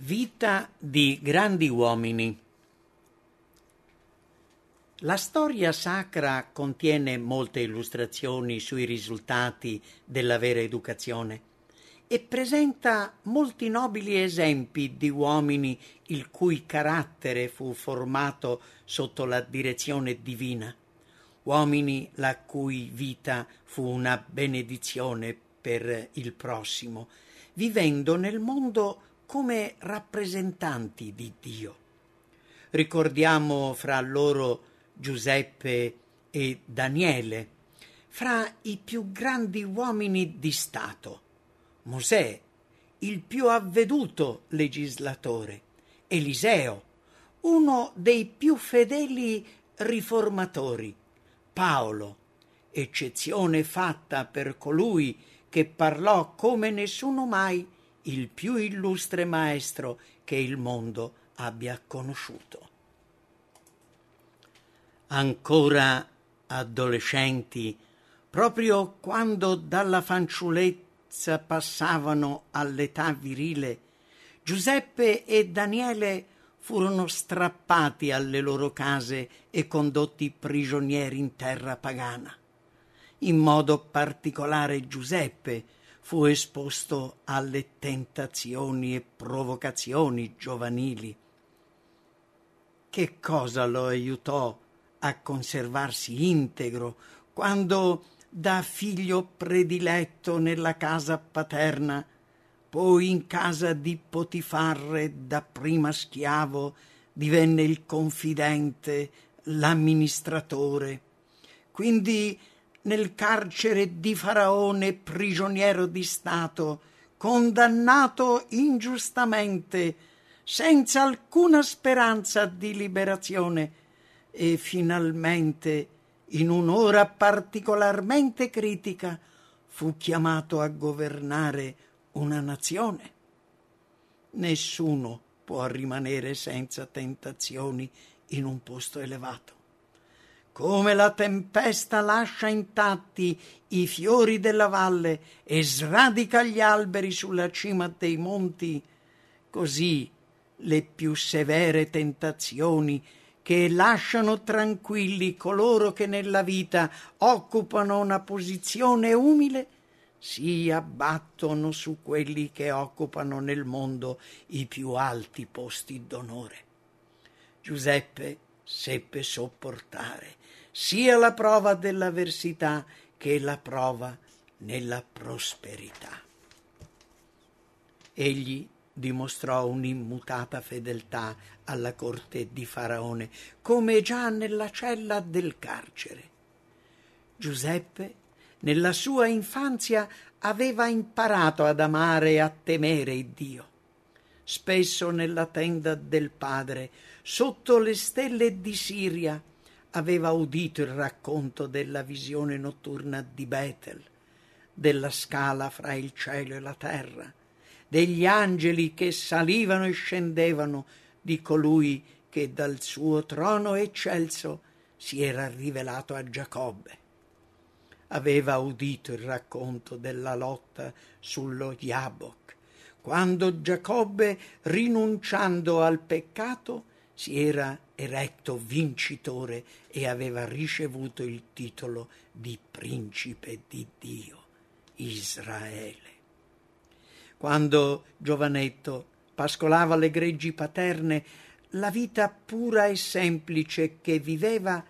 Vita di grandi uomini. La storia sacra contiene molte illustrazioni sui risultati della vera educazione e presenta molti nobili esempi di uomini il cui carattere fu formato sotto la direzione divina, uomini la cui vita fu una benedizione per il prossimo, vivendo nel mondo come rappresentanti di Dio. Ricordiamo fra loro Giuseppe e Daniele, fra i più grandi uomini di Stato, Mosè, il più avveduto legislatore, Eliseo, uno dei più fedeli riformatori, Paolo, eccezione fatta per colui che parlò come nessuno mai il più illustre maestro che il mondo abbia conosciuto. Ancora adolescenti, proprio quando dalla fanciullezza passavano all'età virile, Giuseppe e Daniele furono strappati alle loro case e condotti prigionieri in terra pagana. In modo particolare Giuseppe, fu esposto alle tentazioni e provocazioni giovanili. Che cosa lo aiutò a conservarsi integro quando da figlio prediletto nella casa paterna, poi in casa di Potifarre da prima schiavo divenne il confidente, l'amministratore. Quindi nel carcere di Faraone prigioniero di Stato, condannato ingiustamente, senza alcuna speranza di liberazione, e finalmente, in un'ora particolarmente critica, fu chiamato a governare una nazione. Nessuno può rimanere senza tentazioni in un posto elevato come la tempesta lascia intatti i fiori della valle e sradica gli alberi sulla cima dei monti, così le più severe tentazioni che lasciano tranquilli coloro che nella vita occupano una posizione umile si abbattono su quelli che occupano nel mondo i più alti posti d'onore. Giuseppe seppe sopportare sia la prova dell'avversità che la prova nella prosperità. Egli dimostrò un'immutata fedeltà alla corte di Faraone, come già nella cella del carcere. Giuseppe, nella sua infanzia, aveva imparato ad amare e a temere Dio. Spesso nella tenda del padre, sotto le stelle di Siria, aveva udito il racconto della visione notturna di Betel, della scala fra il cielo e la terra, degli angeli che salivano e scendevano, di colui che dal suo trono eccelso si era rivelato a Giacobbe. Aveva udito il racconto della lotta sullo Yabok, quando Giacobbe, rinunciando al peccato, si era eretto vincitore e aveva ricevuto il titolo di principe di Dio, Israele. Quando giovanetto pascolava le greggi paterne, la vita pura e semplice che viveva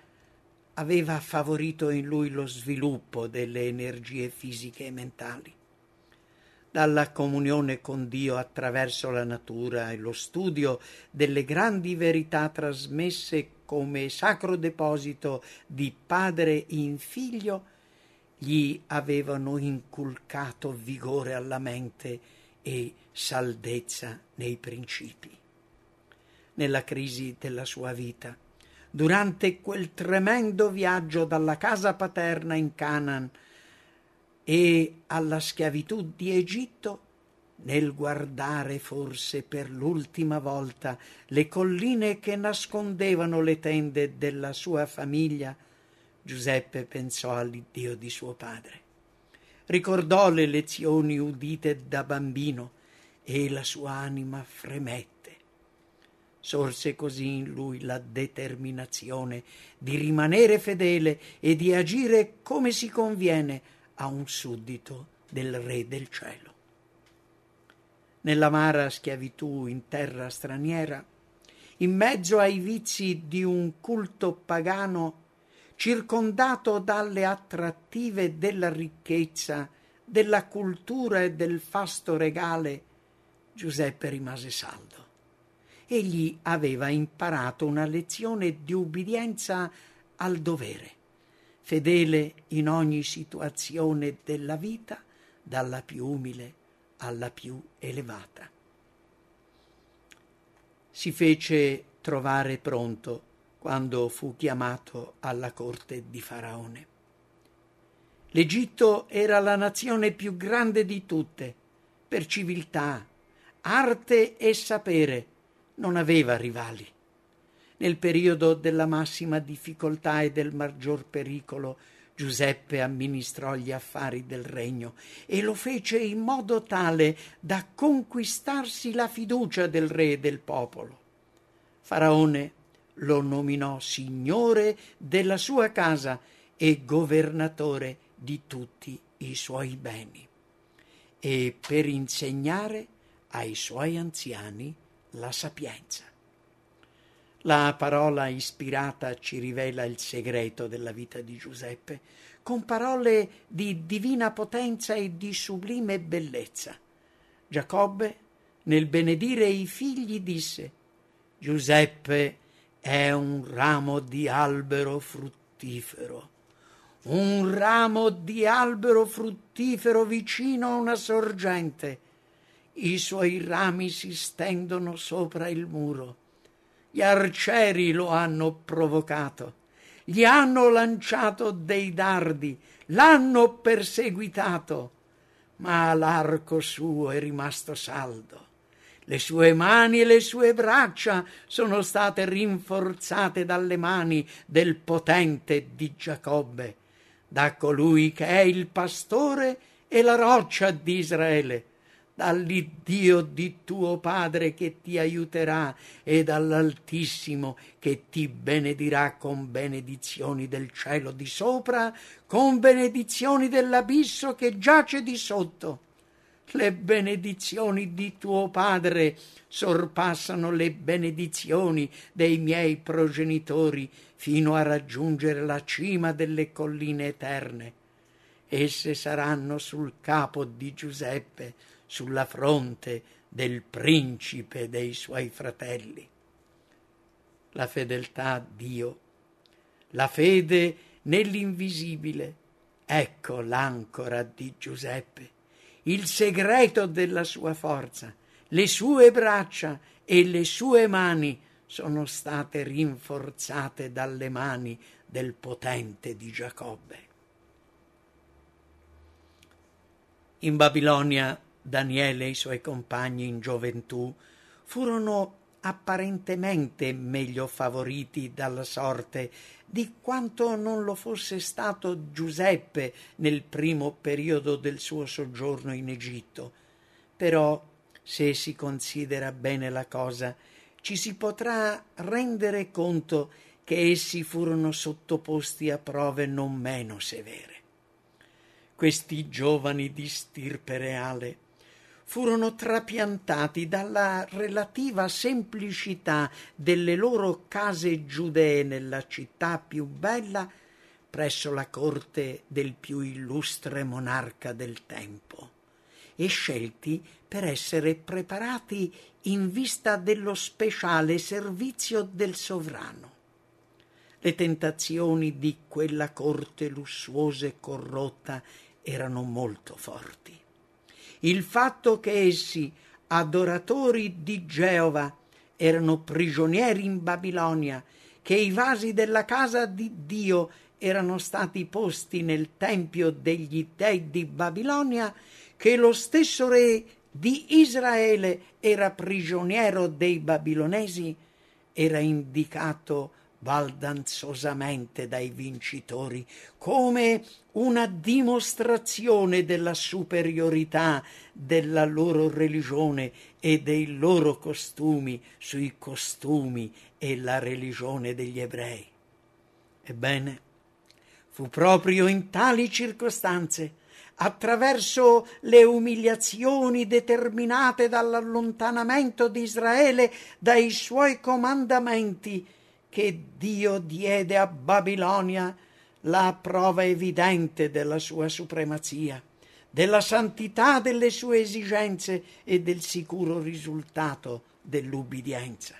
aveva favorito in lui lo sviluppo delle energie fisiche e mentali dalla comunione con Dio attraverso la natura e lo studio delle grandi verità trasmesse come sacro deposito di padre in figlio, gli avevano inculcato vigore alla mente e saldezza nei principi. Nella crisi della sua vita, durante quel tremendo viaggio dalla casa paterna in Canaan, e alla schiavitù di Egitto, nel guardare forse per l'ultima volta le colline che nascondevano le tende della sua famiglia, Giuseppe pensò all'Iddio di suo padre. Ricordò le lezioni udite da bambino e la sua anima fremette. Sorse così in lui la determinazione di rimanere fedele e di agire come si conviene a un suddito del Re del cielo. Nell'amara schiavitù in terra straniera, in mezzo ai vizi di un culto pagano, circondato dalle attrattive della ricchezza, della cultura e del fasto regale, Giuseppe rimase saldo. Egli aveva imparato una lezione di ubbidienza al dovere, fedele in ogni situazione della vita, dalla più umile alla più elevata. Si fece trovare pronto quando fu chiamato alla corte di Faraone. L'Egitto era la nazione più grande di tutte, per civiltà, arte e sapere, non aveva rivali. Nel periodo della massima difficoltà e del maggior pericolo, Giuseppe amministrò gli affari del regno e lo fece in modo tale da conquistarsi la fiducia del re e del popolo. Faraone lo nominò signore della sua casa e governatore di tutti i suoi beni e per insegnare ai suoi anziani la sapienza. La parola ispirata ci rivela il segreto della vita di Giuseppe, con parole di divina potenza e di sublime bellezza. Giacobbe, nel benedire i figli, disse Giuseppe è un ramo di albero fruttifero, un ramo di albero fruttifero vicino a una sorgente. I suoi rami si stendono sopra il muro. Gli arcieri lo hanno provocato, gli hanno lanciato dei dardi, l'hanno perseguitato, ma l'arco suo è rimasto saldo. Le sue mani e le sue braccia sono state rinforzate dalle mani del potente di Giacobbe, da colui che è il pastore e la roccia di Israele, dall'Iddio di tuo Padre che ti aiuterà e dall'Altissimo che ti benedirà con benedizioni del cielo di sopra, con benedizioni dell'abisso che giace di sotto le benedizioni di tuo padre sorpassano le benedizioni dei miei progenitori fino a raggiungere la cima delle colline eterne. Esse saranno sul capo di Giuseppe, sulla fronte del principe dei suoi fratelli. La fedeltà a Dio, la fede nell'invisibile, ecco l'ancora di Giuseppe il segreto della sua forza. Le sue braccia e le sue mani sono state rinforzate dalle mani del potente di Giacobbe. In Babilonia Daniele e i suoi compagni in gioventù furono apparentemente meglio favoriti dalla sorte di quanto non lo fosse stato Giuseppe nel primo periodo del suo soggiorno in Egitto. Però, se si considera bene la cosa, ci si potrà rendere conto che essi furono sottoposti a prove non meno severe. Questi giovani di stirpe reale furono trapiantati dalla relativa semplicità delle loro case giudee nella città più bella presso la corte del più illustre monarca del tempo e scelti per essere preparati in vista dello speciale servizio del sovrano. Le tentazioni di quella corte lussuosa e corrotta erano molto forti il fatto che essi, adoratori di Geova, erano prigionieri in Babilonia, che i vasi della casa di Dio erano stati posti nel tempio degli dei di Babilonia, che lo stesso re di Israele era prigioniero dei babilonesi, era indicato baldanzosamente dai vincitori, come una dimostrazione della superiorità della loro religione e dei loro costumi sui costumi e la religione degli ebrei. Ebbene, fu proprio in tali circostanze attraverso le umiliazioni determinate dall'allontanamento di Israele dai suoi comandamenti, che Dio diede a Babilonia la prova evidente della sua supremazia, della santità delle sue esigenze e del sicuro risultato dell'ubbidienza.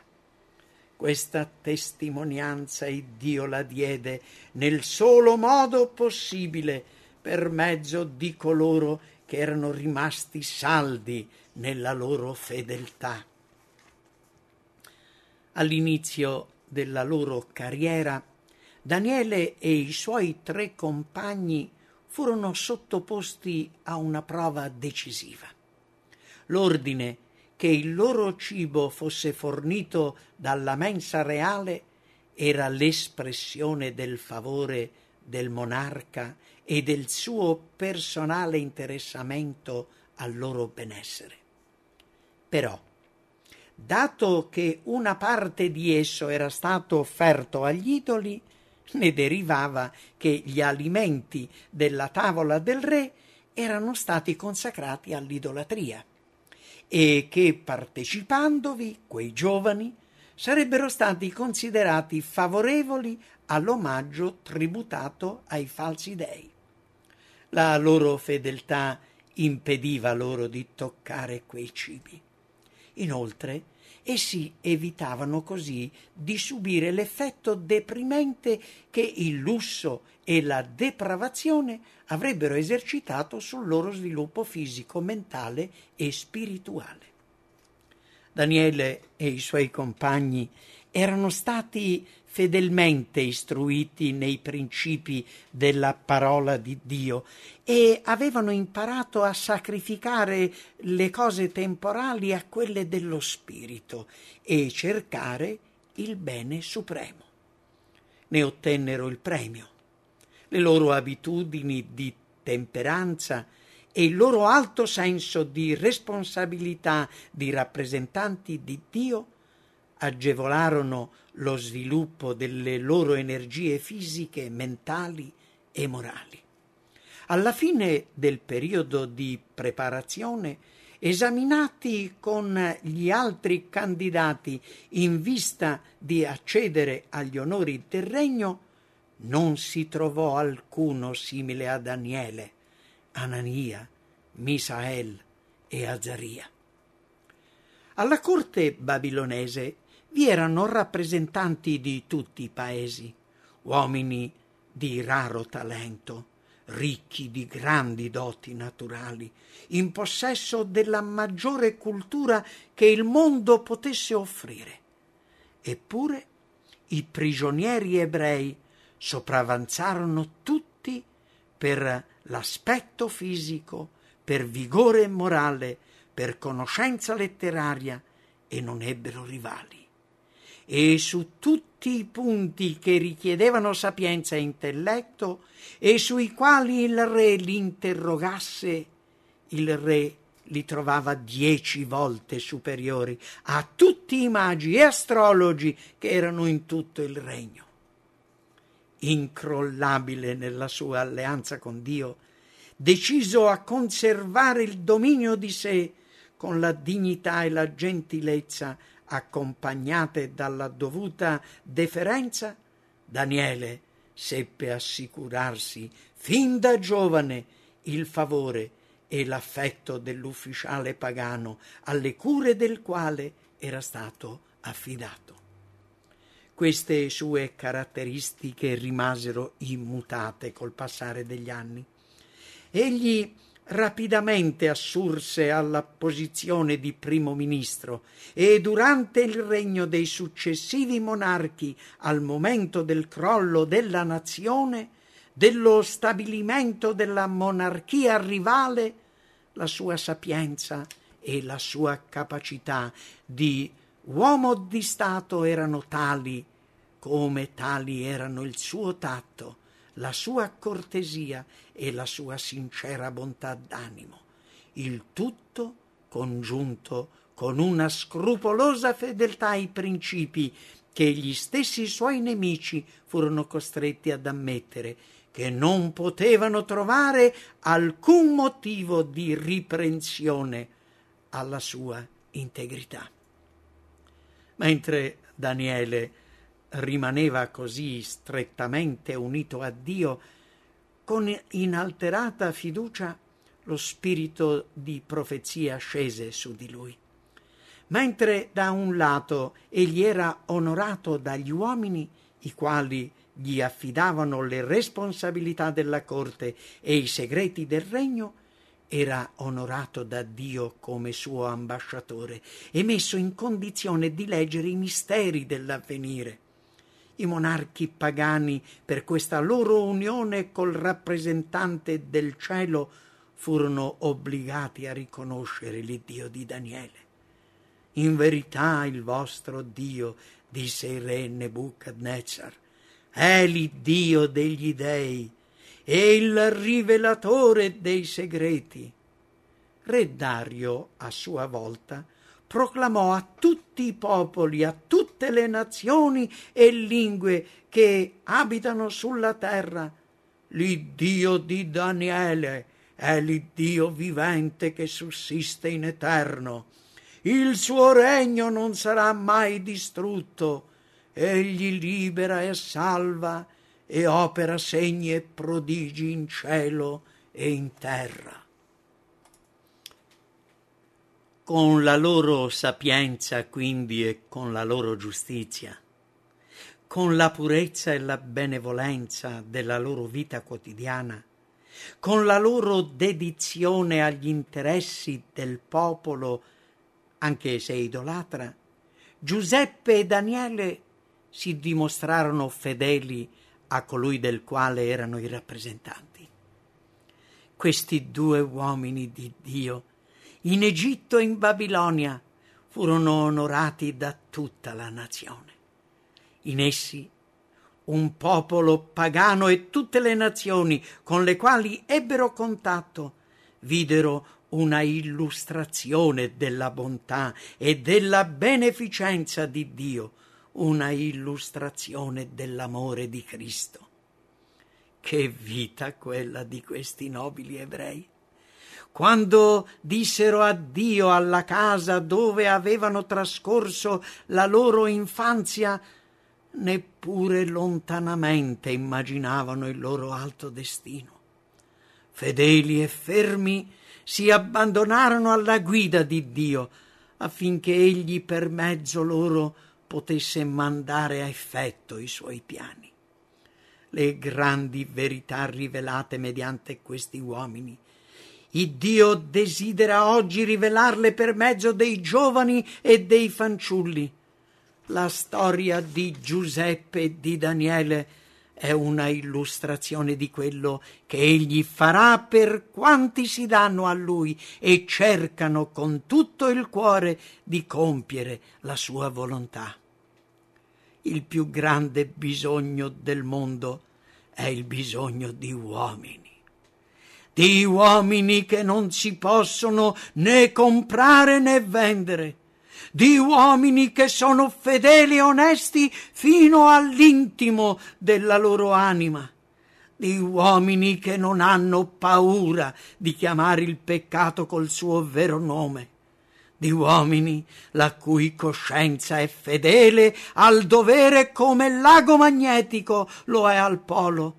Questa testimonianza Dio la diede nel solo modo possibile per mezzo di coloro che erano rimasti saldi nella loro fedeltà. All'inizio della loro carriera, Daniele e i suoi tre compagni furono sottoposti a una prova decisiva. L'ordine che il loro cibo fosse fornito dalla mensa reale era l'espressione del favore del monarca e del suo personale interessamento al loro benessere. Però, dato che una parte di esso era stato offerto agli idoli, ne derivava che gli alimenti della tavola del re erano stati consacrati all'idolatria e che partecipandovi quei giovani sarebbero stati considerati favorevoli all'omaggio tributato ai falsi dei. La loro fedeltà impediva loro di toccare quei cibi. Inoltre, essi evitavano così di subire l'effetto deprimente che il lusso e la depravazione avrebbero esercitato sul loro sviluppo fisico, mentale e spirituale. Daniele e i suoi compagni erano stati fedelmente istruiti nei principi della parola di Dio e avevano imparato a sacrificare le cose temporali a quelle dello spirito e cercare il bene supremo. Ne ottennero il premio. Le loro abitudini di temperanza e il loro alto senso di responsabilità di rappresentanti di Dio agevolarono lo sviluppo delle loro energie fisiche, mentali e morali. Alla fine del periodo di preparazione, esaminati con gli altri candidati in vista di accedere agli onori del regno, non si trovò alcuno simile a Daniele, Anania, Misael e Azaria. Alla corte babilonese vi erano rappresentanti di tutti i paesi, uomini di raro talento, ricchi di grandi doti naturali, in possesso della maggiore cultura che il mondo potesse offrire. Eppure i prigionieri ebrei sopravanzarono tutti per l'aspetto fisico, per vigore morale, per conoscenza letteraria e non ebbero rivali e su tutti i punti che richiedevano sapienza e intelletto e sui quali il re li interrogasse, il re li trovava dieci volte superiori a tutti i magi e astrologi che erano in tutto il regno. Incrollabile nella sua alleanza con Dio, deciso a conservare il dominio di sé con la dignità e la gentilezza accompagnate dalla dovuta deferenza, Daniele seppe assicurarsi fin da giovane il favore e l'affetto dell'ufficiale pagano alle cure del quale era stato affidato. Queste sue caratteristiche rimasero immutate col passare degli anni. Egli rapidamente assurse alla posizione di primo ministro e durante il regno dei successivi monarchi al momento del crollo della nazione, dello stabilimento della monarchia rivale, la sua sapienza e la sua capacità di uomo di Stato erano tali come tali erano il suo tatto, la sua cortesia e la sua sincera bontà d'animo, il tutto congiunto con una scrupolosa fedeltà ai principi che gli stessi suoi nemici furono costretti ad ammettere che non potevano trovare alcun motivo di riprensione alla sua integrità. Mentre Daniele rimaneva così strettamente unito a Dio, con inalterata fiducia lo spirito di profezia scese su di lui. Mentre da un lato egli era onorato dagli uomini, i quali gli affidavano le responsabilità della corte e i segreti del regno, era onorato da Dio come suo ambasciatore e messo in condizione di leggere i misteri dell'avvenire. I monarchi pagani, per questa loro unione col rappresentante del cielo, furono obbligati a riconoscere l'Iddio di Daniele. In verità il vostro Dio, disse il re Nebuchadnezzar, è l'Iddio degli dei e il rivelatore dei segreti. Re Dario, a sua volta, proclamò a tutti i popoli, a tutte le nazioni e lingue che abitano sulla terra, l'Iddio di Daniele è l'Iddio vivente che sussiste in eterno il suo regno non sarà mai distrutto. Egli libera e salva e opera segni e prodigi in cielo e in terra. Con la loro sapienza, quindi, e con la loro giustizia, con la purezza e la benevolenza della loro vita quotidiana, con la loro dedizione agli interessi del popolo anche se idolatra, Giuseppe e Daniele si dimostrarono fedeli a colui del quale erano i rappresentanti. Questi due uomini di Dio, in Egitto e in Babilonia, furono onorati da tutta la nazione. In essi un popolo pagano e tutte le nazioni con le quali ebbero contatto videro una illustrazione della bontà e della beneficenza di Dio, una illustrazione dell'amore di Cristo. Che vita quella di questi nobili ebrei! Quando dissero addio alla casa dove avevano trascorso la loro infanzia, neppure lontanamente immaginavano il loro alto destino. Fedeli e fermi, si abbandonarono alla guida di Dio affinché egli per mezzo loro potesse mandare a effetto i suoi piani. Le grandi verità rivelate mediante questi uomini. Il Dio desidera oggi rivelarle per mezzo dei giovani e dei fanciulli. La storia di Giuseppe e di Daniele è una illustrazione di quello che egli farà per quanti si danno a lui e cercano con tutto il cuore di compiere la sua volontà. Il più grande bisogno del mondo è il bisogno di uomini di uomini che non si possono né comprare né vendere, di uomini che sono fedeli e onesti fino all'intimo della loro anima, di uomini che non hanno paura di chiamare il peccato col suo vero nome, di uomini la cui coscienza è fedele al dovere come lago magnetico lo è al polo,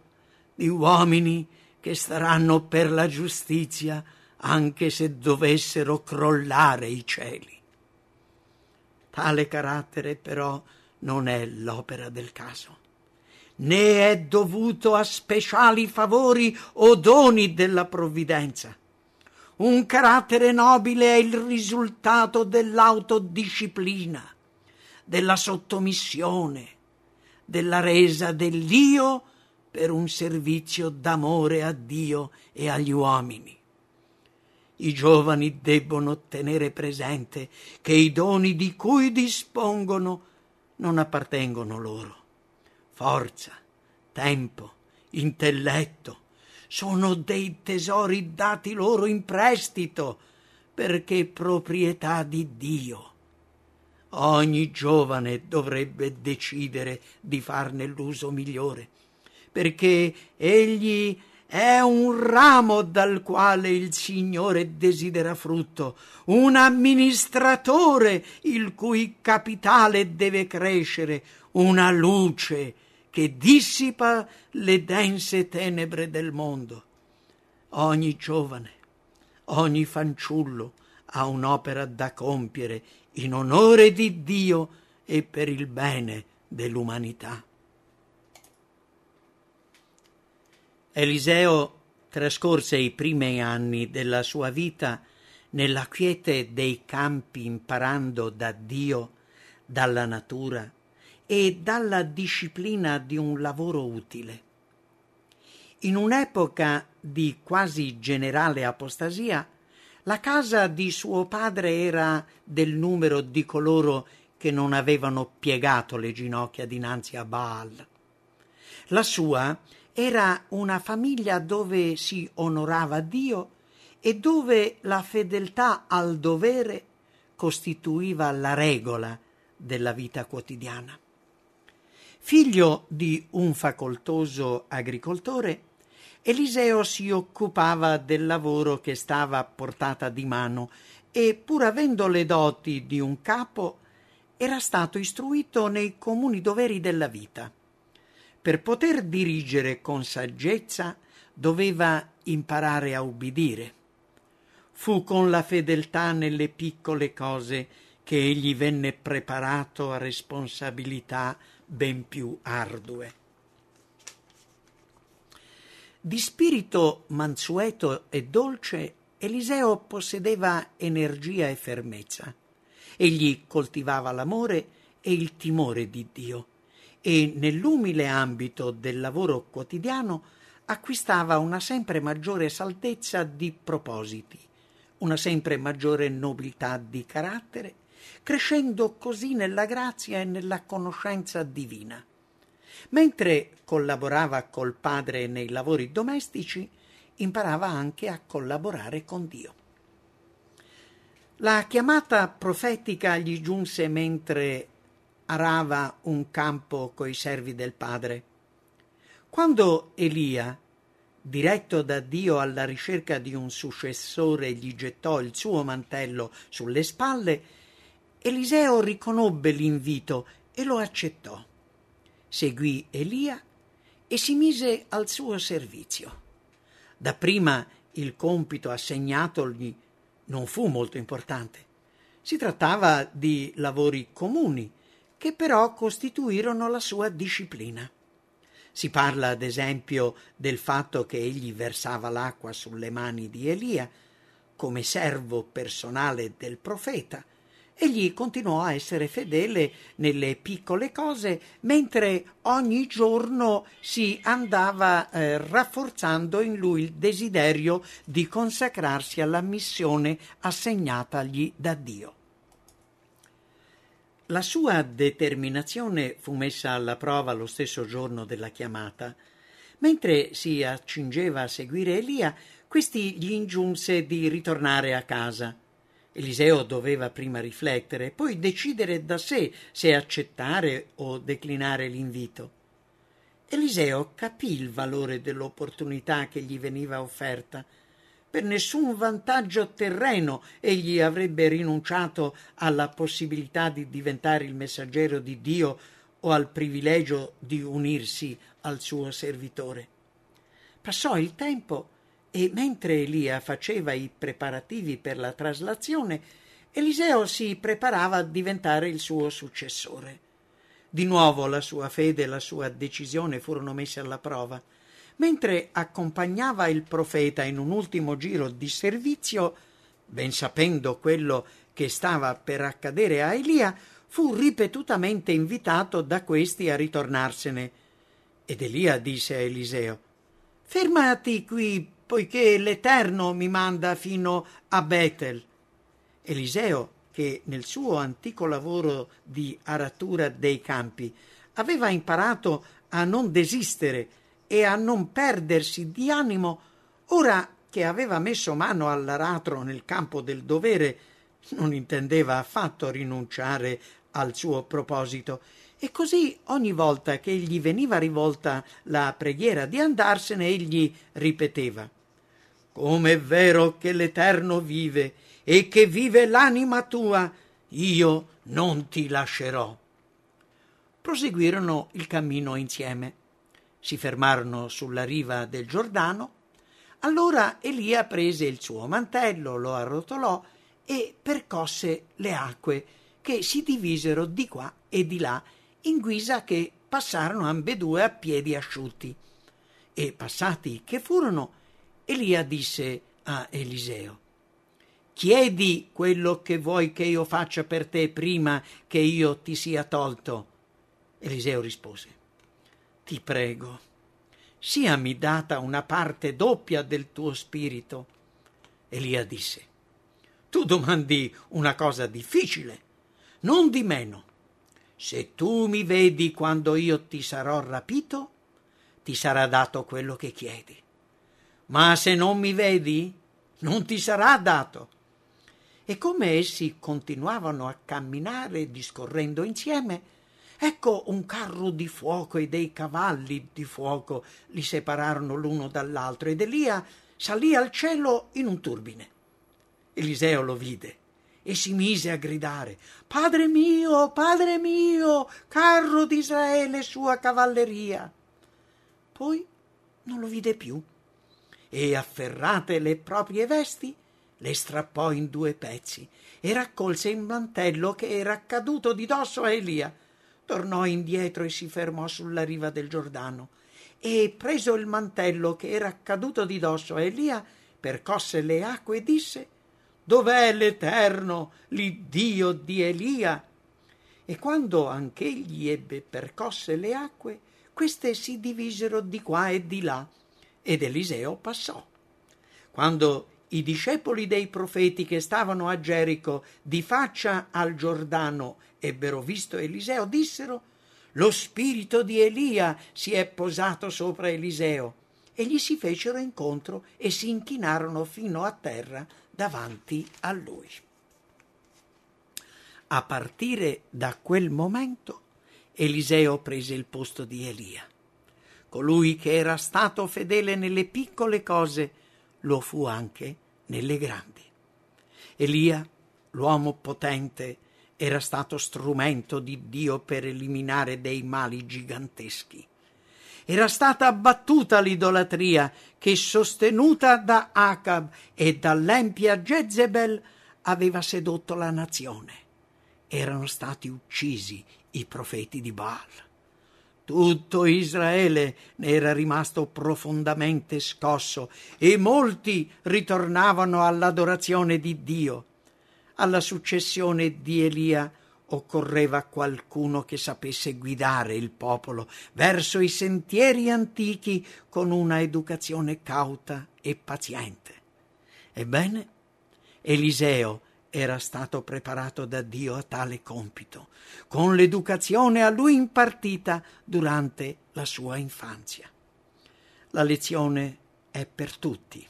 di uomini che staranno per la giustizia anche se dovessero crollare i cieli. Tale carattere però non è l'opera del caso, né è dovuto a speciali favori o doni della provvidenza. Un carattere nobile è il risultato dell'autodisciplina, della sottomissione, della resa dell'io per un servizio d'amore a Dio e agli uomini. I giovani debbono tenere presente che i doni di cui dispongono non appartengono loro, forza, tempo, intelletto, sono dei tesori dati loro in prestito, perché proprietà di Dio. Ogni giovane dovrebbe decidere di farne l'uso migliore, perché egli è un ramo dal quale il Signore desidera frutto, un amministratore il cui capitale deve crescere, una luce che dissipa le dense tenebre del mondo. Ogni giovane, ogni fanciullo ha un'opera da compiere in onore di Dio e per il bene dell'umanità. Eliseo trascorse i primi anni della sua vita nella quiete dei campi imparando da Dio, dalla natura e dalla disciplina di un lavoro utile. In un'epoca di quasi generale apostasia, la casa di suo padre era del numero di coloro che non avevano piegato le ginocchia dinanzi a Baal. La sua era una famiglia dove si onorava Dio e dove la fedeltà al dovere costituiva la regola della vita quotidiana. Figlio di un facoltoso agricoltore, Eliseo si occupava del lavoro che stava a portata di mano e, pur avendo le doti di un capo, era stato istruito nei comuni doveri della vita. Per poter dirigere con saggezza doveva imparare a ubbidire. Fu con la fedeltà nelle piccole cose che egli venne preparato a responsabilità ben più ardue. Di spirito mansueto e dolce, Eliseo possedeva energia e fermezza. Egli coltivava l'amore e il timore di Dio e nell'umile ambito del lavoro quotidiano acquistava una sempre maggiore saltezza di propositi, una sempre maggiore nobiltà di carattere crescendo così nella grazia e nella conoscenza divina. Mentre collaborava col padre nei lavori domestici, imparava anche a collaborare con Dio. La chiamata profetica gli giunse mentre arava un campo coi servi del padre. Quando Elia, diretto da Dio alla ricerca di un successore, gli gettò il suo mantello sulle spalle, Eliseo riconobbe l'invito e lo accettò. Seguì Elia e si mise al suo servizio. Dapprima il compito assegnatogli non fu molto importante. Si trattava di lavori comuni, che però costituirono la sua disciplina. Si parla, ad esempio, del fatto che egli versava l'acqua sulle mani di Elia, come servo personale del profeta, Egli continuò a essere fedele nelle piccole cose, mentre ogni giorno si andava eh, rafforzando in lui il desiderio di consacrarsi alla missione assegnatagli da Dio. La sua determinazione fu messa alla prova lo stesso giorno della chiamata. Mentre si accingeva a seguire Elia, questi gli ingiunse di ritornare a casa. Eliseo doveva prima riflettere poi decidere da sé se accettare o declinare l'invito. Eliseo capì il valore dell'opportunità che gli veniva offerta. Per nessun vantaggio terreno egli avrebbe rinunciato alla possibilità di diventare il messaggero di Dio o al privilegio di unirsi al suo servitore. Passò il tempo e mentre Elia faceva i preparativi per la traslazione, Eliseo si preparava a diventare il suo successore. Di nuovo la sua fede e la sua decisione furono messe alla prova. Mentre accompagnava il profeta in un ultimo giro di servizio, ben sapendo quello che stava per accadere a Elia, fu ripetutamente invitato da questi a ritornarsene. Ed Elia disse a Eliseo: Fermati qui poiché l'Eterno mi manda fino a Betel. Eliseo, che nel suo antico lavoro di aratura dei campi aveva imparato a non desistere e a non perdersi di animo, ora che aveva messo mano all'aratro nel campo del dovere, non intendeva affatto rinunciare al suo proposito e così ogni volta che gli veniva rivolta la preghiera di andarsene egli ripeteva come è vero che l'Eterno vive e che vive l'anima tua, io non ti lascerò. Proseguirono il cammino insieme. Si fermarono sulla riva del Giordano. Allora Elia prese il suo mantello, lo arrotolò e percosse le acque che si divisero di qua e di là in guisa che passarono ambedue a piedi asciutti. E passati che furono, Elia disse a Eliseo Chiedi quello che vuoi che io faccia per te prima che io ti sia tolto. Eliseo rispose Ti prego, siami data una parte doppia del tuo spirito. Elia disse Tu domandi una cosa difficile, non di meno. Se tu mi vedi quando io ti sarò rapito, ti sarà dato quello che chiedi. Ma se non mi vedi, non ti sarà dato. E come essi continuavano a camminare discorrendo insieme, ecco un carro di fuoco e dei cavalli di fuoco li separarono l'uno dall'altro ed Elia salì al cielo in un turbine. Eliseo lo vide e si mise a gridare Padre mio, padre mio, carro di Israele e sua cavalleria. Poi non lo vide più e afferrate le proprie vesti le strappò in due pezzi e raccolse il mantello che era caduto di dosso a Elia. Tornò indietro e si fermò sulla riva del Giordano e preso il mantello che era caduto di dosso a Elia, percosse le acque e disse Dov'è l'Eterno, l'Iddio di Elia? E quando anch'egli ebbe percosse le acque, queste si divisero di qua e di là, ed Eliseo passò. Quando i discepoli dei profeti che stavano a Gerico di faccia al Giordano ebbero visto Eliseo, dissero Lo spirito di Elia si è posato sopra Eliseo. E gli si fecero incontro e si inchinarono fino a terra davanti a lui. A partire da quel momento Eliseo prese il posto di Elia. Colui che era stato fedele nelle piccole cose lo fu anche nelle grandi. Elia, l'uomo potente, era stato strumento di Dio per eliminare dei mali giganteschi. Era stata abbattuta l'idolatria che, sostenuta da Acab e dall'empia Jezebel, aveva sedotto la nazione. Erano stati uccisi i profeti di Baal. Tutto Israele ne era rimasto profondamente scosso e molti ritornavano all'adorazione di Dio. Alla successione di Elia occorreva qualcuno che sapesse guidare il popolo verso i sentieri antichi con una educazione cauta e paziente. Ebbene, Eliseo era stato preparato da Dio a tale compito, con l'educazione a lui impartita durante la sua infanzia. La lezione è per tutti.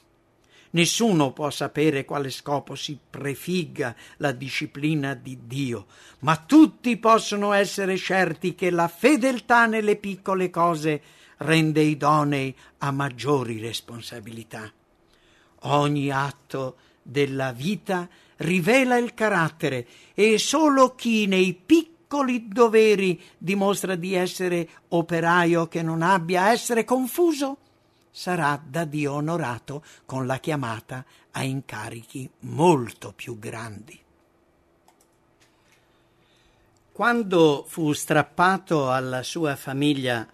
Nessuno può sapere quale scopo si prefigga la disciplina di Dio, ma tutti possono essere certi che la fedeltà nelle piccole cose rende idonei a maggiori responsabilità. Ogni atto della vita rivela il carattere e solo chi nei piccoli doveri dimostra di essere operaio che non abbia a essere confuso sarà da Dio onorato con la chiamata a incarichi molto più grandi. Quando fu strappato alla sua famiglia,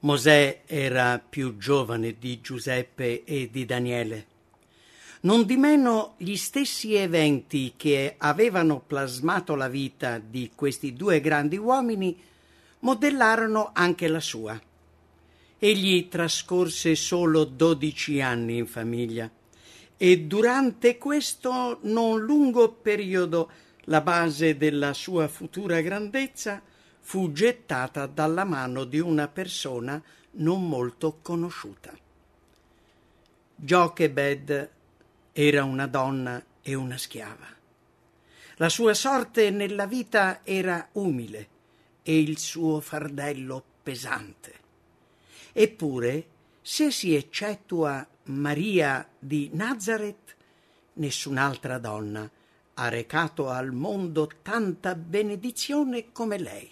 Mosè era più giovane di Giuseppe e di Daniele. Non di meno gli stessi eventi che avevano plasmato la vita di questi due grandi uomini modellarono anche la sua. Egli trascorse solo dodici anni in famiglia e durante questo non lungo periodo la base della sua futura grandezza fu gettata dalla mano di una persona non molto conosciuta. Jochebed era una donna e una schiava. La sua sorte nella vita era umile e il suo fardello pesante. Eppure, se si eccettua Maria di Nazareth, nessun'altra donna ha recato al mondo tanta benedizione come lei.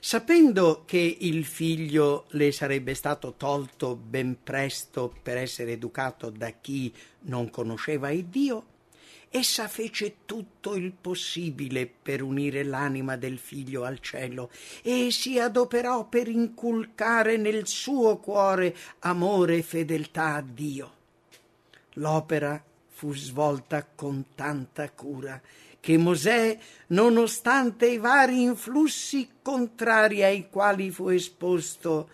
Sapendo che il figlio le sarebbe stato tolto ben presto per essere educato da chi non conosceva il Dio, essa fece tutto il possibile per unire l'anima del figlio al cielo e si adoperò per inculcare nel suo cuore amore e fedeltà a Dio. L'opera fu svolta con tanta cura che Mosè, nonostante i vari influssi contrari ai quali fu esposto,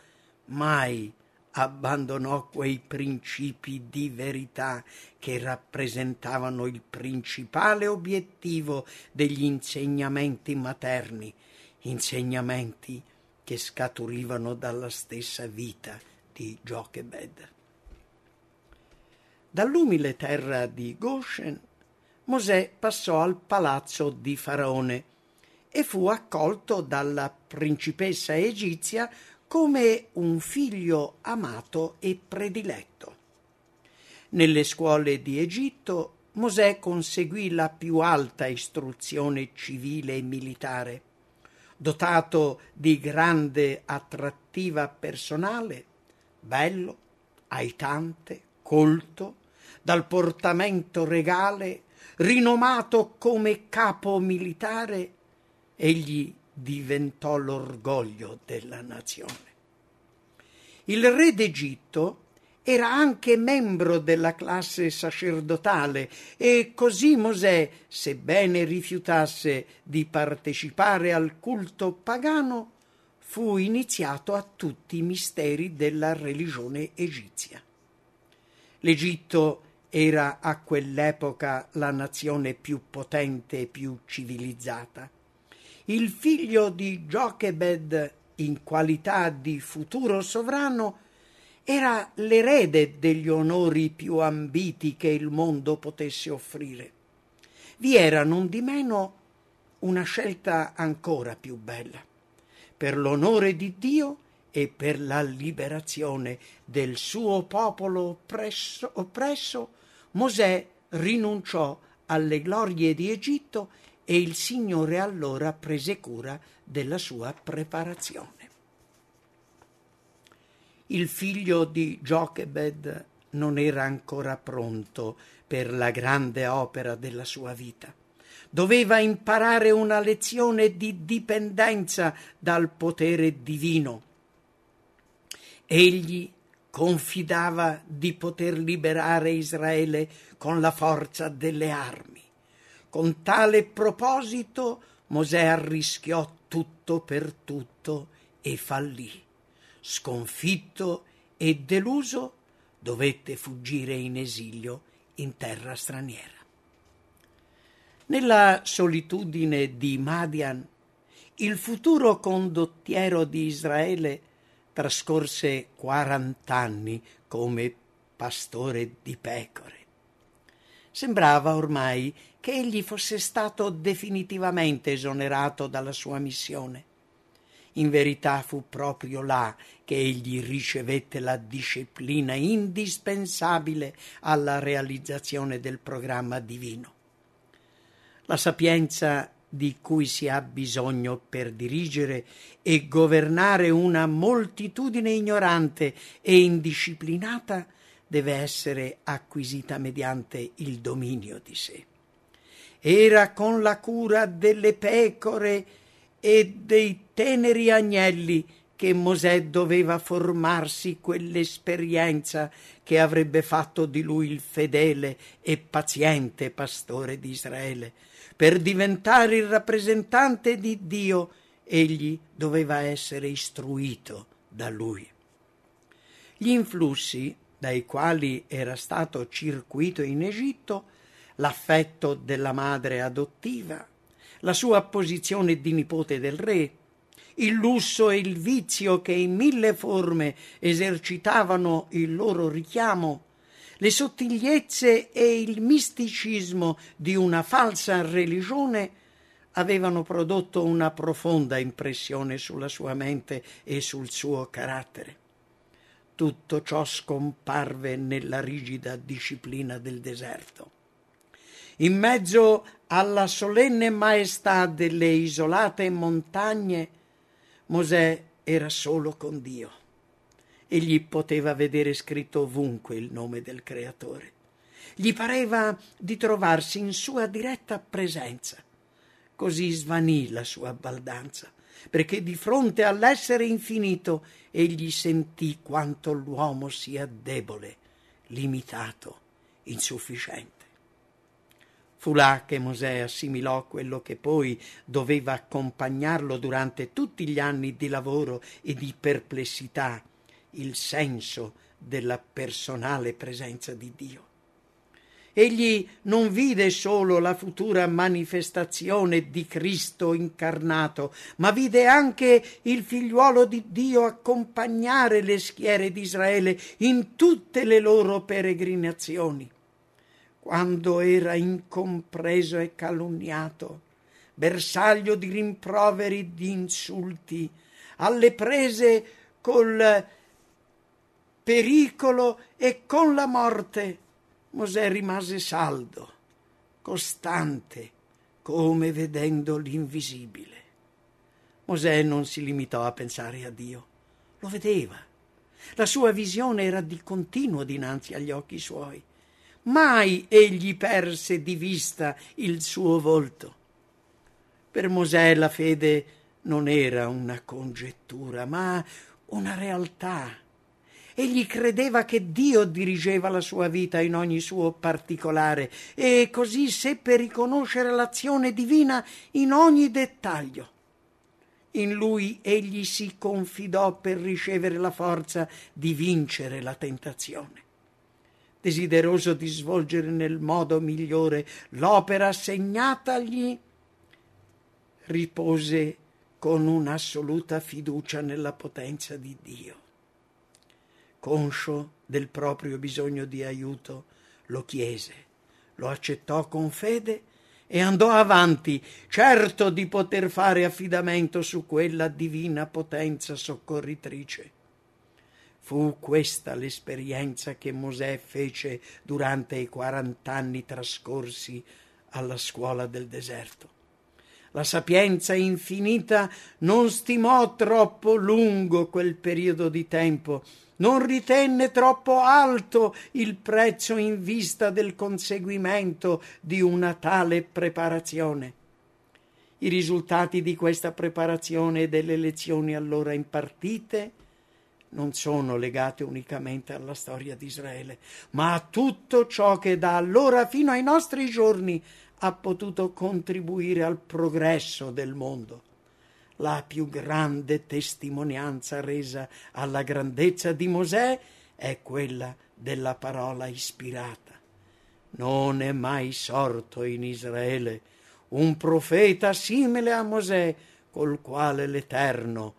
mai abbandonò quei principi di verità che rappresentavano il principale obiettivo degli insegnamenti materni, insegnamenti che scaturivano dalla stessa vita di Jochebed. Dall'umile terra di Goshen Mosè passò al palazzo di Faraone e fu accolto dalla principessa egizia come un figlio amato e prediletto. Nelle scuole di Egitto Mosè conseguì la più alta istruzione civile e militare. Dotato di grande attrattiva personale, bello, aitante, colto, dal portamento regale, rinomato come capo militare, egli diventò l'orgoglio della nazione. Il re d'Egitto era anche membro della classe sacerdotale e così Mosè, sebbene rifiutasse di partecipare al culto pagano, fu iniziato a tutti i misteri della religione egizia. L'Egitto era a quell'epoca la nazione più potente e più civilizzata. Il figlio di Jochebed, in qualità di futuro sovrano, era l'erede degli onori più ambiti che il mondo potesse offrire. Vi era non di meno una scelta ancora più bella. Per l'onore di Dio e per la liberazione del suo popolo oppresso, oppresso Mosè rinunciò alle glorie di Egitto e il Signore allora prese cura della sua preparazione. Il figlio di Jochebed non era ancora pronto per la grande opera della sua vita. Doveva imparare una lezione di dipendenza dal potere divino. Egli confidava di poter liberare Israele con la forza delle armi. Con tale proposito Mosè arrischiò tutto per tutto e fallì. Sconfitto e deluso, dovette fuggire in esilio in terra straniera. Nella solitudine di Madian, il futuro condottiero di Israele trascorse quarant'anni come pastore di pecore. Sembrava ormai che egli fosse stato definitivamente esonerato dalla sua missione. In verità fu proprio là che egli ricevette la disciplina indispensabile alla realizzazione del programma divino. La sapienza di cui si ha bisogno per dirigere e governare una moltitudine ignorante e indisciplinata deve essere acquisita mediante il dominio di sé. Era con la cura delle pecore e dei teneri agnelli che Mosè doveva formarsi quell'esperienza che avrebbe fatto di lui il fedele e paziente pastore di Israele, per diventare il rappresentante di Dio, egli doveva essere istruito da lui. Gli influssi dai quali era stato circuito in Egitto, l'affetto della madre adottiva, la sua posizione di nipote del re, il lusso e il vizio che in mille forme esercitavano il loro richiamo, le sottigliezze e il misticismo di una falsa religione avevano prodotto una profonda impressione sulla sua mente e sul suo carattere. Tutto ciò scomparve nella rigida disciplina del deserto. In mezzo alla solenne maestà delle isolate montagne, Mosè era solo con Dio. Egli poteva vedere scritto ovunque il nome del Creatore. Gli pareva di trovarsi in sua diretta presenza. Così svanì la sua baldanza, perché di fronte all'essere infinito egli sentì quanto l'uomo sia debole, limitato, insufficiente. Fu là che Mosè assimilò quello che poi doveva accompagnarlo durante tutti gli anni di lavoro e di perplessità, il senso della personale presenza di Dio. Egli non vide solo la futura manifestazione di Cristo incarnato, ma vide anche il figliuolo di Dio accompagnare le schiere di Israele in tutte le loro peregrinazioni quando era incompreso e calunniato, bersaglio di rimproveri, di insulti, alle prese col pericolo e con la morte, Mosè rimase saldo, costante, come vedendo l'invisibile. Mosè non si limitò a pensare a Dio, lo vedeva. La sua visione era di continuo dinanzi agli occhi suoi mai egli perse di vista il suo volto. Per Mosè la fede non era una congettura, ma una realtà. Egli credeva che Dio dirigeva la sua vita in ogni suo particolare e così seppe riconoscere l'azione divina in ogni dettaglio. In lui egli si confidò per ricevere la forza di vincere la tentazione desideroso di svolgere nel modo migliore l'opera assegnatagli, ripose con un'assoluta fiducia nella potenza di Dio. Conscio del proprio bisogno di aiuto, lo chiese, lo accettò con fede e andò avanti, certo di poter fare affidamento su quella divina potenza soccorritrice. Fu questa l'esperienza che Mosè fece durante i quarant'anni trascorsi alla scuola del deserto. La sapienza infinita non stimò troppo lungo quel periodo di tempo, non ritenne troppo alto il prezzo in vista del conseguimento di una tale preparazione. I risultati di questa preparazione e delle lezioni allora impartite non sono legate unicamente alla storia di Israele, ma a tutto ciò che da allora fino ai nostri giorni ha potuto contribuire al progresso del mondo. La più grande testimonianza resa alla grandezza di Mosè è quella della parola ispirata. Non è mai sorto in Israele un profeta simile a Mosè col quale l'Eterno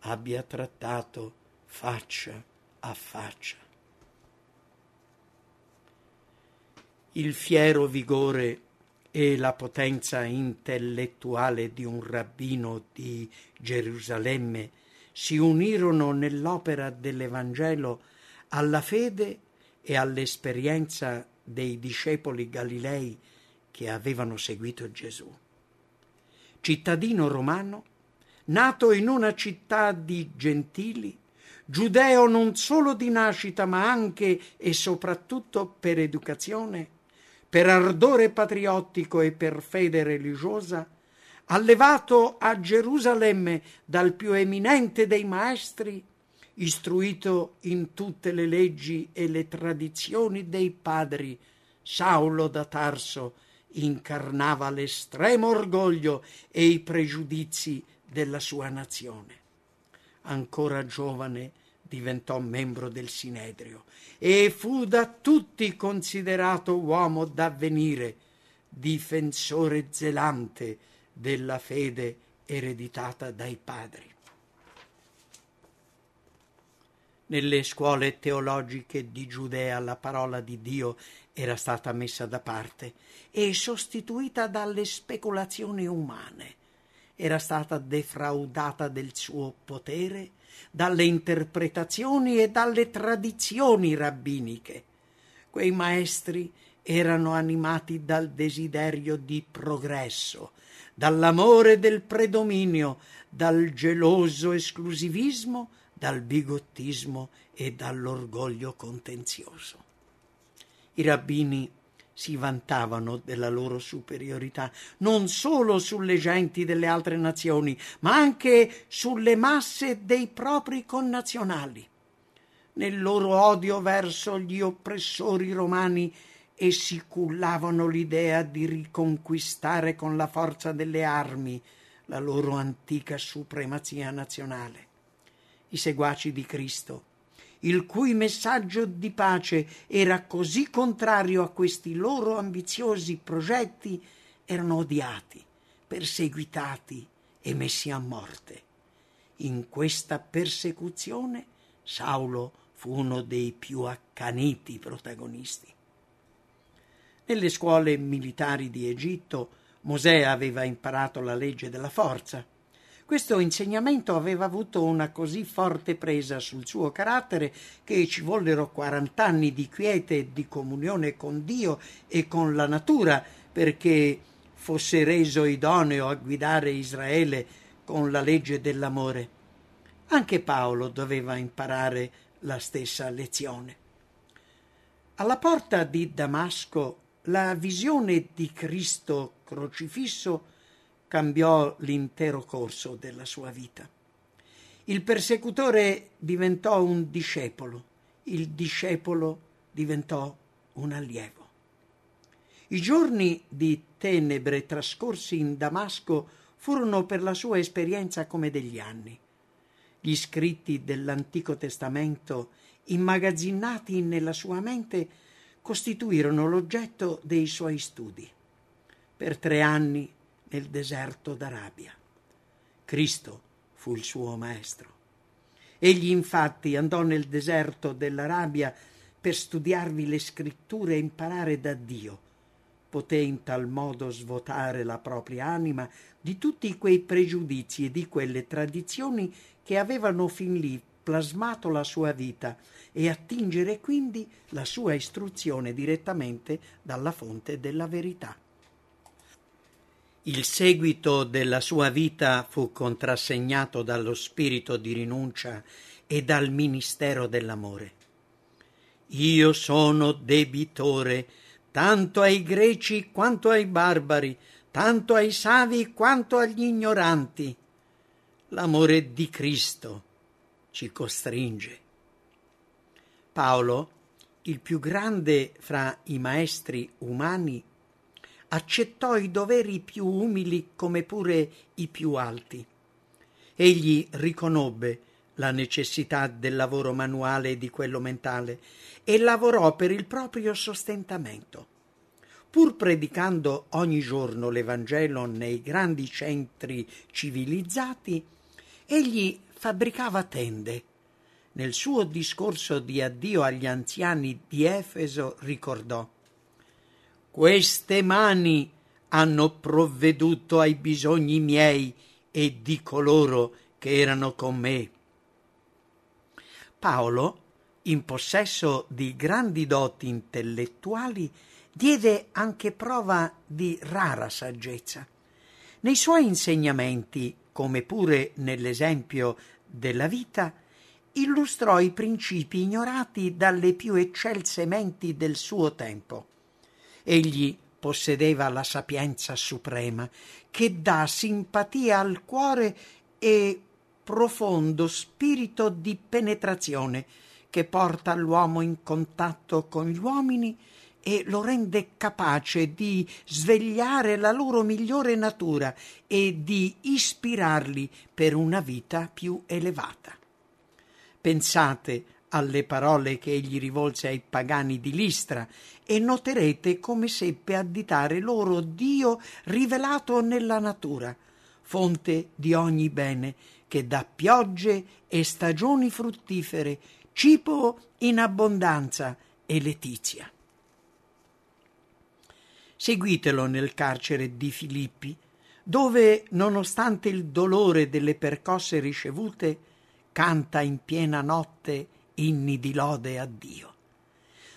abbia trattato faccia a faccia. Il fiero vigore e la potenza intellettuale di un rabbino di Gerusalemme si unirono nell'opera dell'Evangelo alla fede e all'esperienza dei discepoli galilei che avevano seguito Gesù. Cittadino romano, nato in una città di gentili, giudeo non solo di nascita ma anche e soprattutto per educazione, per ardore patriottico e per fede religiosa, allevato a Gerusalemme dal più eminente dei maestri, istruito in tutte le leggi e le tradizioni dei padri, Saulo da Tarso incarnava l'estremo orgoglio e i pregiudizi della sua nazione. Ancora giovane, diventò membro del Sinedrio e fu da tutti considerato uomo d'avvenire, difensore zelante della fede ereditata dai padri. Nelle scuole teologiche di Giudea la parola di Dio era stata messa da parte e sostituita dalle speculazioni umane, era stata defraudata del suo potere dalle interpretazioni e dalle tradizioni rabbiniche. Quei maestri erano animati dal desiderio di progresso, dall'amore del predominio, dal geloso esclusivismo, dal bigottismo e dall'orgoglio contenzioso. I rabbini si vantavano della loro superiorità non solo sulle genti delle altre nazioni, ma anche sulle masse dei propri connazionali. Nel loro odio verso gli oppressori romani essi cullavano l'idea di riconquistare con la forza delle armi la loro antica supremazia nazionale. I seguaci di Cristo, il cui messaggio di pace era così contrario a questi loro ambiziosi progetti, erano odiati, perseguitati e messi a morte. In questa persecuzione Saulo fu uno dei più accaniti protagonisti. Nelle scuole militari di Egitto Mosè aveva imparato la legge della forza. Questo insegnamento aveva avuto una così forte presa sul suo carattere che ci vollero quarant'anni di quiete e di comunione con Dio e con la natura perché fosse reso idoneo a guidare Israele con la legge dell'amore. Anche Paolo doveva imparare la stessa lezione. Alla porta di Damasco la visione di Cristo crocifisso cambiò l'intero corso della sua vita. Il persecutore diventò un discepolo, il discepolo diventò un allievo. I giorni di tenebre trascorsi in Damasco furono per la sua esperienza come degli anni. Gli scritti dell'Antico Testamento, immagazzinati nella sua mente, costituirono l'oggetto dei suoi studi. Per tre anni nel deserto d'Arabia. Cristo fu il suo maestro. Egli infatti andò nel deserto dell'Arabia per studiarvi le scritture e imparare da Dio. Poté in tal modo svuotare la propria anima di tutti quei pregiudizi e di quelle tradizioni che avevano fin lì plasmato la sua vita e attingere quindi la sua istruzione direttamente dalla fonte della verità. Il seguito della sua vita fu contrassegnato dallo spirito di rinuncia e dal ministero dell'amore. Io sono debitore tanto ai greci quanto ai barbari, tanto ai savi quanto agli ignoranti. L'amore di Cristo ci costringe. Paolo, il più grande fra i maestri umani, accettò i doveri più umili come pure i più alti. Egli riconobbe la necessità del lavoro manuale e di quello mentale e lavorò per il proprio sostentamento. Pur predicando ogni giorno l'Evangelo nei grandi centri civilizzati, egli fabbricava tende. Nel suo discorso di addio agli anziani di Efeso ricordò Queste mani hanno provveduto ai bisogni miei e di coloro che erano con me. Paolo, in possesso di grandi doti intellettuali, diede anche prova di rara saggezza. Nei suoi insegnamenti come pure nell'esempio della vita, illustrò i principi ignorati dalle più eccelse menti del suo tempo. Egli possedeva la sapienza suprema che dà simpatia al cuore e profondo spirito di penetrazione che porta l'uomo in contatto con gli uomini e lo rende capace di svegliare la loro migliore natura e di ispirarli per una vita più elevata. Pensate alle parole che egli rivolse ai pagani di Listra e noterete come seppe additare loro Dio rivelato nella natura, fonte di ogni bene, che dà piogge e stagioni fruttifere, cibo in abbondanza e letizia. Seguitelo nel carcere di Filippi, dove, nonostante il dolore delle percosse ricevute, canta in piena notte inni di lode a Dio.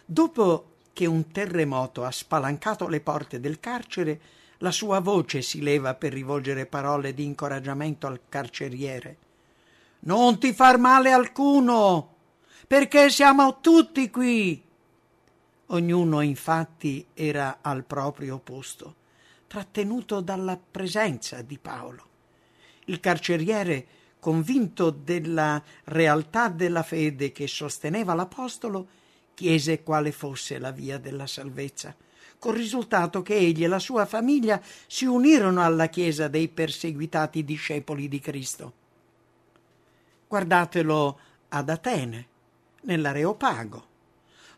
Dopo che un terremoto ha spalancato le porte del carcere, la sua voce si leva per rivolgere parole di incoraggiamento al carceriere. Non ti far male alcuno, perché siamo tutti qui. Ognuno infatti era al proprio posto, trattenuto dalla presenza di Paolo. Il carceriere, convinto della realtà della fede che sosteneva l'Apostolo, chiese quale fosse la via della salvezza, col risultato che egli e la sua famiglia si unirono alla Chiesa dei perseguitati discepoli di Cristo. Guardatelo ad Atene, nell'Areopago,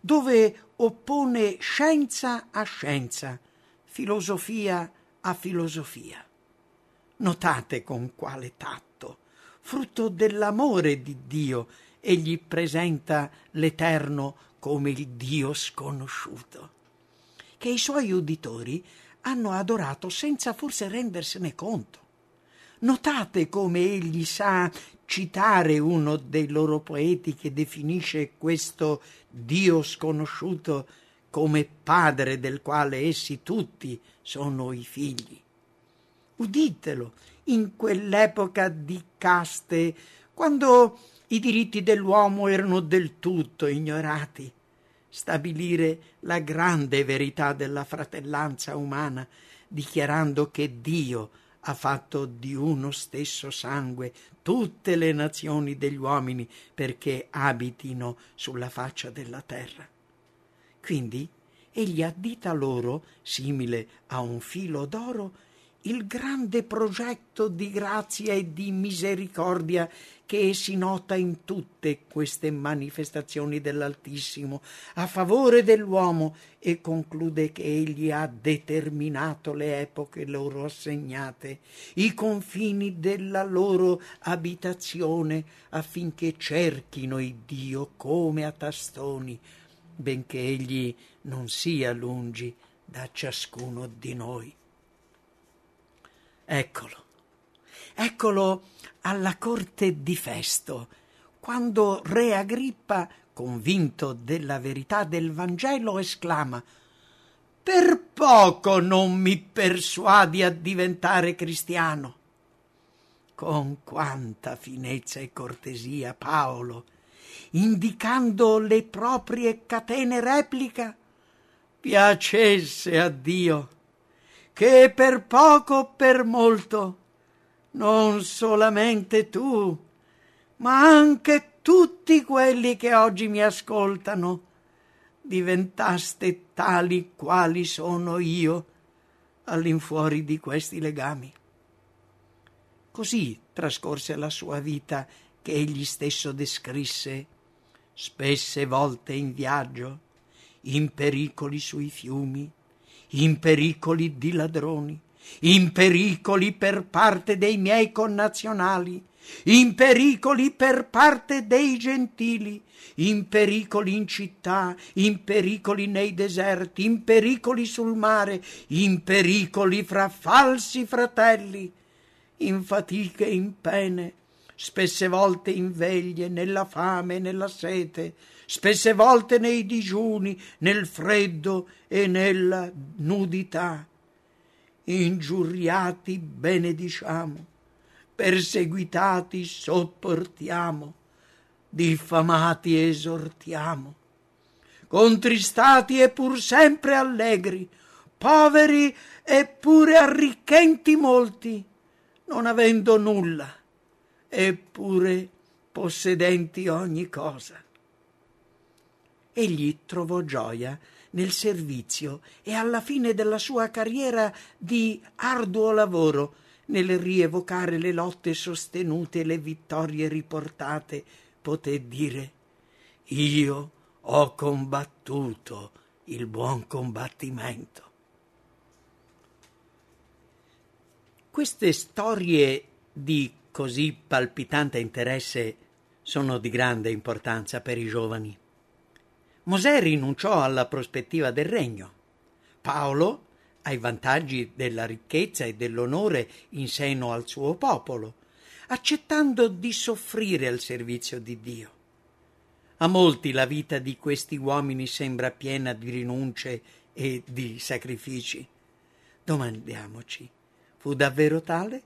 dove oppone scienza a scienza, filosofia a filosofia. Notate con quale tatto, frutto dell'amore di Dio, egli presenta l'Eterno come il Dio sconosciuto, che i suoi uditori hanno adorato senza forse rendersene conto. Notate come egli sa citare uno dei loro poeti che definisce questo Dio sconosciuto come padre del quale essi tutti sono i figli. Uditelo in quell'epoca di caste, quando i diritti dell'uomo erano del tutto ignorati. Stabilire la grande verità della fratellanza umana, dichiarando che Dio ha fatto di uno stesso sangue tutte le nazioni degli uomini perché abitino sulla faccia della terra. Quindi egli addita loro, simile a un filo d'oro, il grande progetto di grazia e di misericordia che si nota in tutte queste manifestazioni dell'Altissimo a favore dell'uomo e conclude che egli ha determinato le epoche loro assegnate, i confini della loro abitazione affinché cerchino il Dio come a tastoni, benché egli non sia lungi da ciascuno di noi. Eccolo, eccolo alla corte di Festo, quando Re Agrippa, convinto della verità del Vangelo, esclama Per poco non mi persuadi a diventare cristiano. Con quanta finezza e cortesia Paolo, indicando le proprie catene, replica Piacesse a Dio che per poco o per molto, non solamente tu, ma anche tutti quelli che oggi mi ascoltano, diventaste tali quali sono io all'infuori di questi legami. Così trascorse la sua vita che egli stesso descrisse, spesse volte in viaggio, in pericoli sui fiumi, in pericoli di ladroni, in pericoli per parte dei miei connazionali, in pericoli per parte dei gentili, in pericoli in città, in pericoli nei deserti, in pericoli sul mare, in pericoli fra falsi fratelli, in fatiche in pene, spesse volte in veglie, nella fame nella sete, spesse volte nei digiuni, nel freddo e nella nudità. Ingiuriati benediciamo, perseguitati sopportiamo, diffamati esortiamo, contristati e pur sempre allegri, poveri eppure arricchenti molti, non avendo nulla, eppure possedenti ogni cosa. Egli trovò gioia nel servizio e alla fine della sua carriera di arduo lavoro nel rievocare le lotte sostenute e le vittorie riportate, poté dire Io ho combattuto il buon combattimento. Queste storie di così palpitante interesse sono di grande importanza per i giovani. Mosè rinunciò alla prospettiva del regno. Paolo ai vantaggi della ricchezza e dell'onore in seno al suo popolo, accettando di soffrire al servizio di Dio. A molti la vita di questi uomini sembra piena di rinunce e di sacrifici. Domandiamoci, fu davvero tale?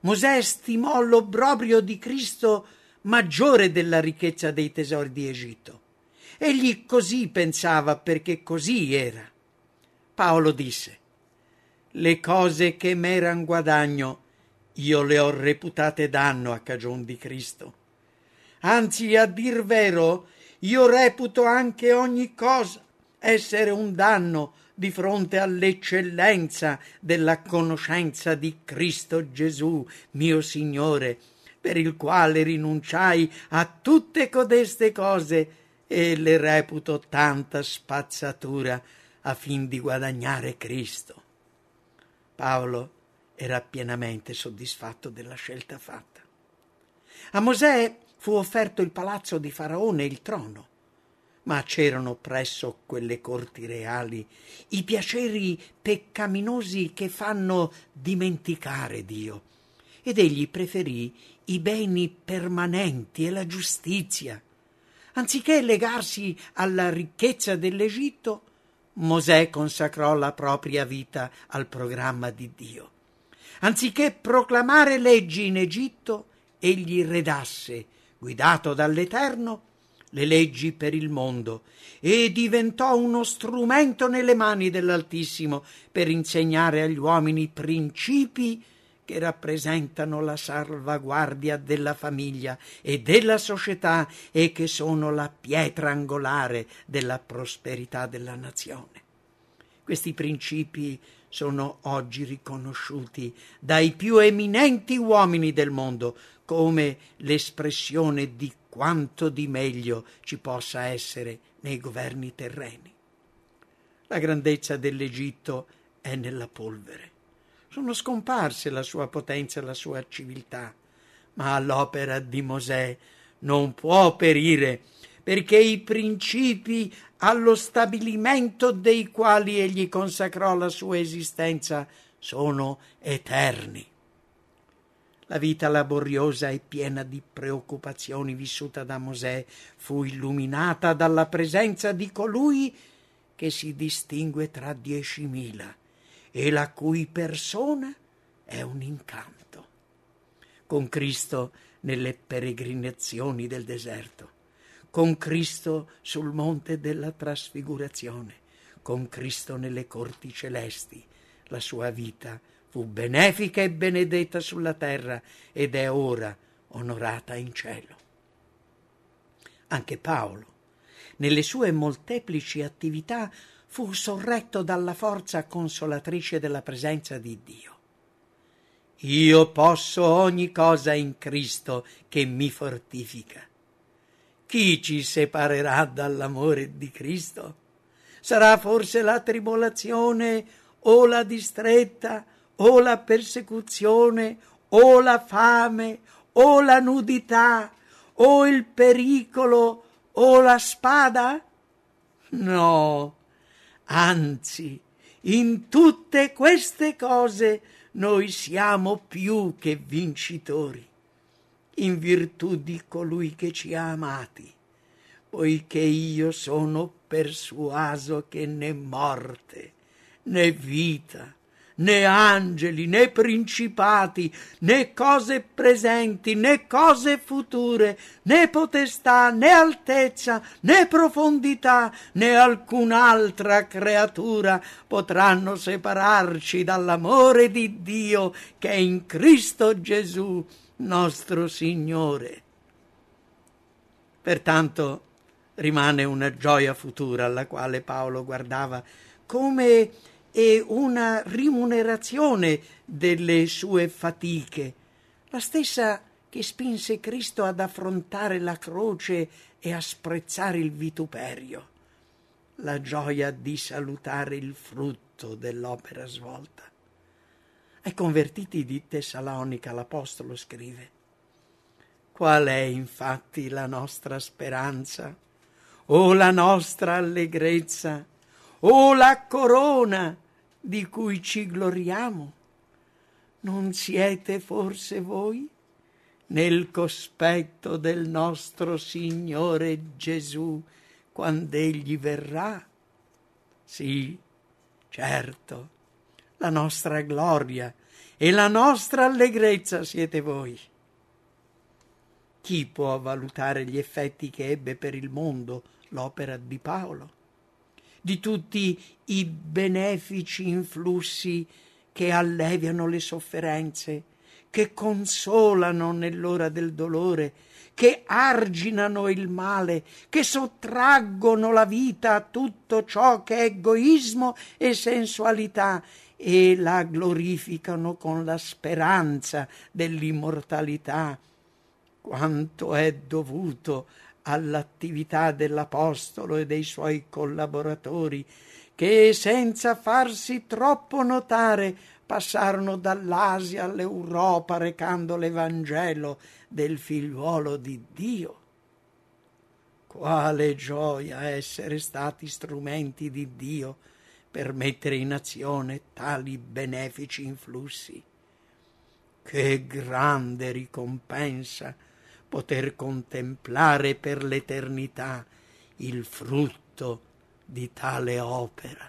Mosè stimò l'obbrobrio di Cristo maggiore della ricchezza dei tesori di Egitto. Egli così pensava perché così era. Paolo disse, le cose che m'eran guadagno, io le ho reputate danno a cagion di Cristo. Anzi, a dir vero, io reputo anche ogni cosa essere un danno di fronte all'eccellenza della conoscenza di Cristo Gesù, mio Signore, per il quale rinunciai a tutte codeste cose e le reputo tanta spazzatura a fin di guadagnare Cristo. Paolo era pienamente soddisfatto della scelta fatta. A Mosè fu offerto il palazzo di Faraone e il trono, ma c'erano presso quelle corti reali i piaceri peccaminosi che fanno dimenticare Dio, ed egli preferì i beni permanenti e la giustizia. Anziché legarsi alla ricchezza dell'Egitto, Mosè consacrò la propria vita al programma di Dio. Anziché proclamare leggi in Egitto, egli redasse, guidato dall'Eterno, le leggi per il mondo e diventò uno strumento nelle mani dell'Altissimo per insegnare agli uomini principi che rappresentano la salvaguardia della famiglia e della società e che sono la pietra angolare della prosperità della nazione. Questi principi sono oggi riconosciuti dai più eminenti uomini del mondo come l'espressione di quanto di meglio ci possa essere nei governi terreni. La grandezza dell'Egitto è nella polvere. Sono scomparse la sua potenza e la sua civiltà, ma l'opera di Mosè non può perire perché i principi allo stabilimento dei quali egli consacrò la sua esistenza sono eterni. La vita laboriosa e piena di preoccupazioni vissuta da Mosè fu illuminata dalla presenza di colui che si distingue tra diecimila e la cui persona è un incanto. Con Cristo nelle peregrinazioni del deserto, con Cristo sul monte della trasfigurazione, con Cristo nelle corti celesti, la sua vita fu benefica e benedetta sulla terra ed è ora onorata in cielo. Anche Paolo, nelle sue molteplici attività, fu sorretto dalla forza consolatrice della presenza di Dio. Io posso ogni cosa in Cristo che mi fortifica. Chi ci separerà dall'amore di Cristo? Sarà forse la tribolazione o la distretta o la persecuzione o la fame o la nudità o il pericolo o la spada? No, Anzi, in tutte queste cose noi siamo più che vincitori, in virtù di colui che ci ha amati, poiché io sono persuaso che né morte, né vita, né angeli, né principati, né cose presenti, né cose future, né potestà, né altezza, né profondità, né alcun'altra creatura potranno separarci dall'amore di Dio che è in Cristo Gesù, nostro Signore. Pertanto rimane una gioia futura alla quale Paolo guardava come e una rimunerazione delle sue fatiche, la stessa che spinse Cristo ad affrontare la croce e a sprezzare il vituperio, la gioia di salutare il frutto dell'opera svolta. Ai convertiti di Tessalonica l'Apostolo scrive Qual è infatti la nostra speranza? O la nostra allegrezza? O la corona di cui ci gloriamo? Non siete forse voi nel cospetto del nostro Signore Gesù quando egli verrà? Sì, certo, la nostra gloria e la nostra allegrezza siete voi. Chi può valutare gli effetti che ebbe per il mondo l'opera di Paolo? Di tutti i benefici influssi che alleviano le sofferenze, che consolano nell'ora del dolore, che arginano il male, che sottraggono la vita a tutto ciò che è egoismo e sensualità e la glorificano con la speranza dell'immortalità. Quanto è dovuto all'attività dell'Apostolo e dei suoi collaboratori, che senza farsi troppo notare passarono dall'Asia all'Europa recando l'Evangelo del figliuolo di Dio. Quale gioia essere stati strumenti di Dio per mettere in azione tali benefici influssi. Che grande ricompensa poter contemplare per l'eternità il frutto di tale opera.